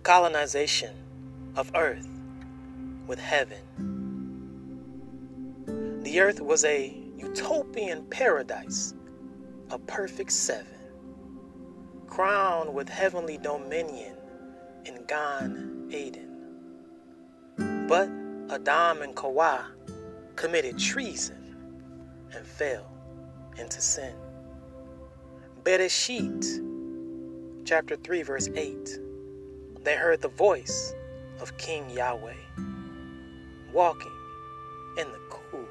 colonization of earth with heaven. The earth was a utopian paradise, a perfect seven, crowned with heavenly dominion in Gan Eden. But Adam and Kawa committed treason and fell into sin. Bereshit, chapter 3, verse 8. They heard the voice of King Yahweh walking in the cool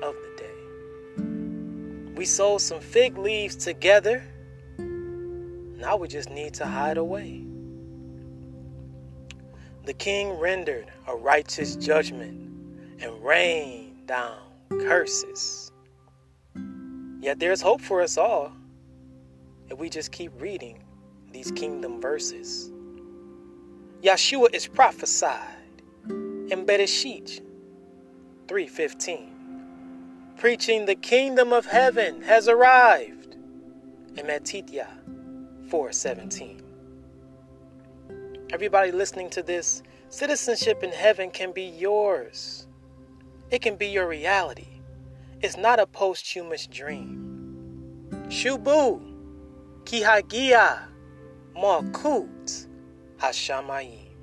of the day. We sowed some fig leaves together. Now we just need to hide away. The king rendered a righteous judgment and rained down curses. Yet there's hope for us all if we just keep reading these kingdom verses. Yeshua is prophesied in Bereshit 3:15, preaching the kingdom of heaven has arrived in Matithya 4:17. Everybody listening to this, citizenship in heaven can be yours. It can be your reality. It's not a posthumous dream. Shubu, Kihagia, Malkut, Achamaim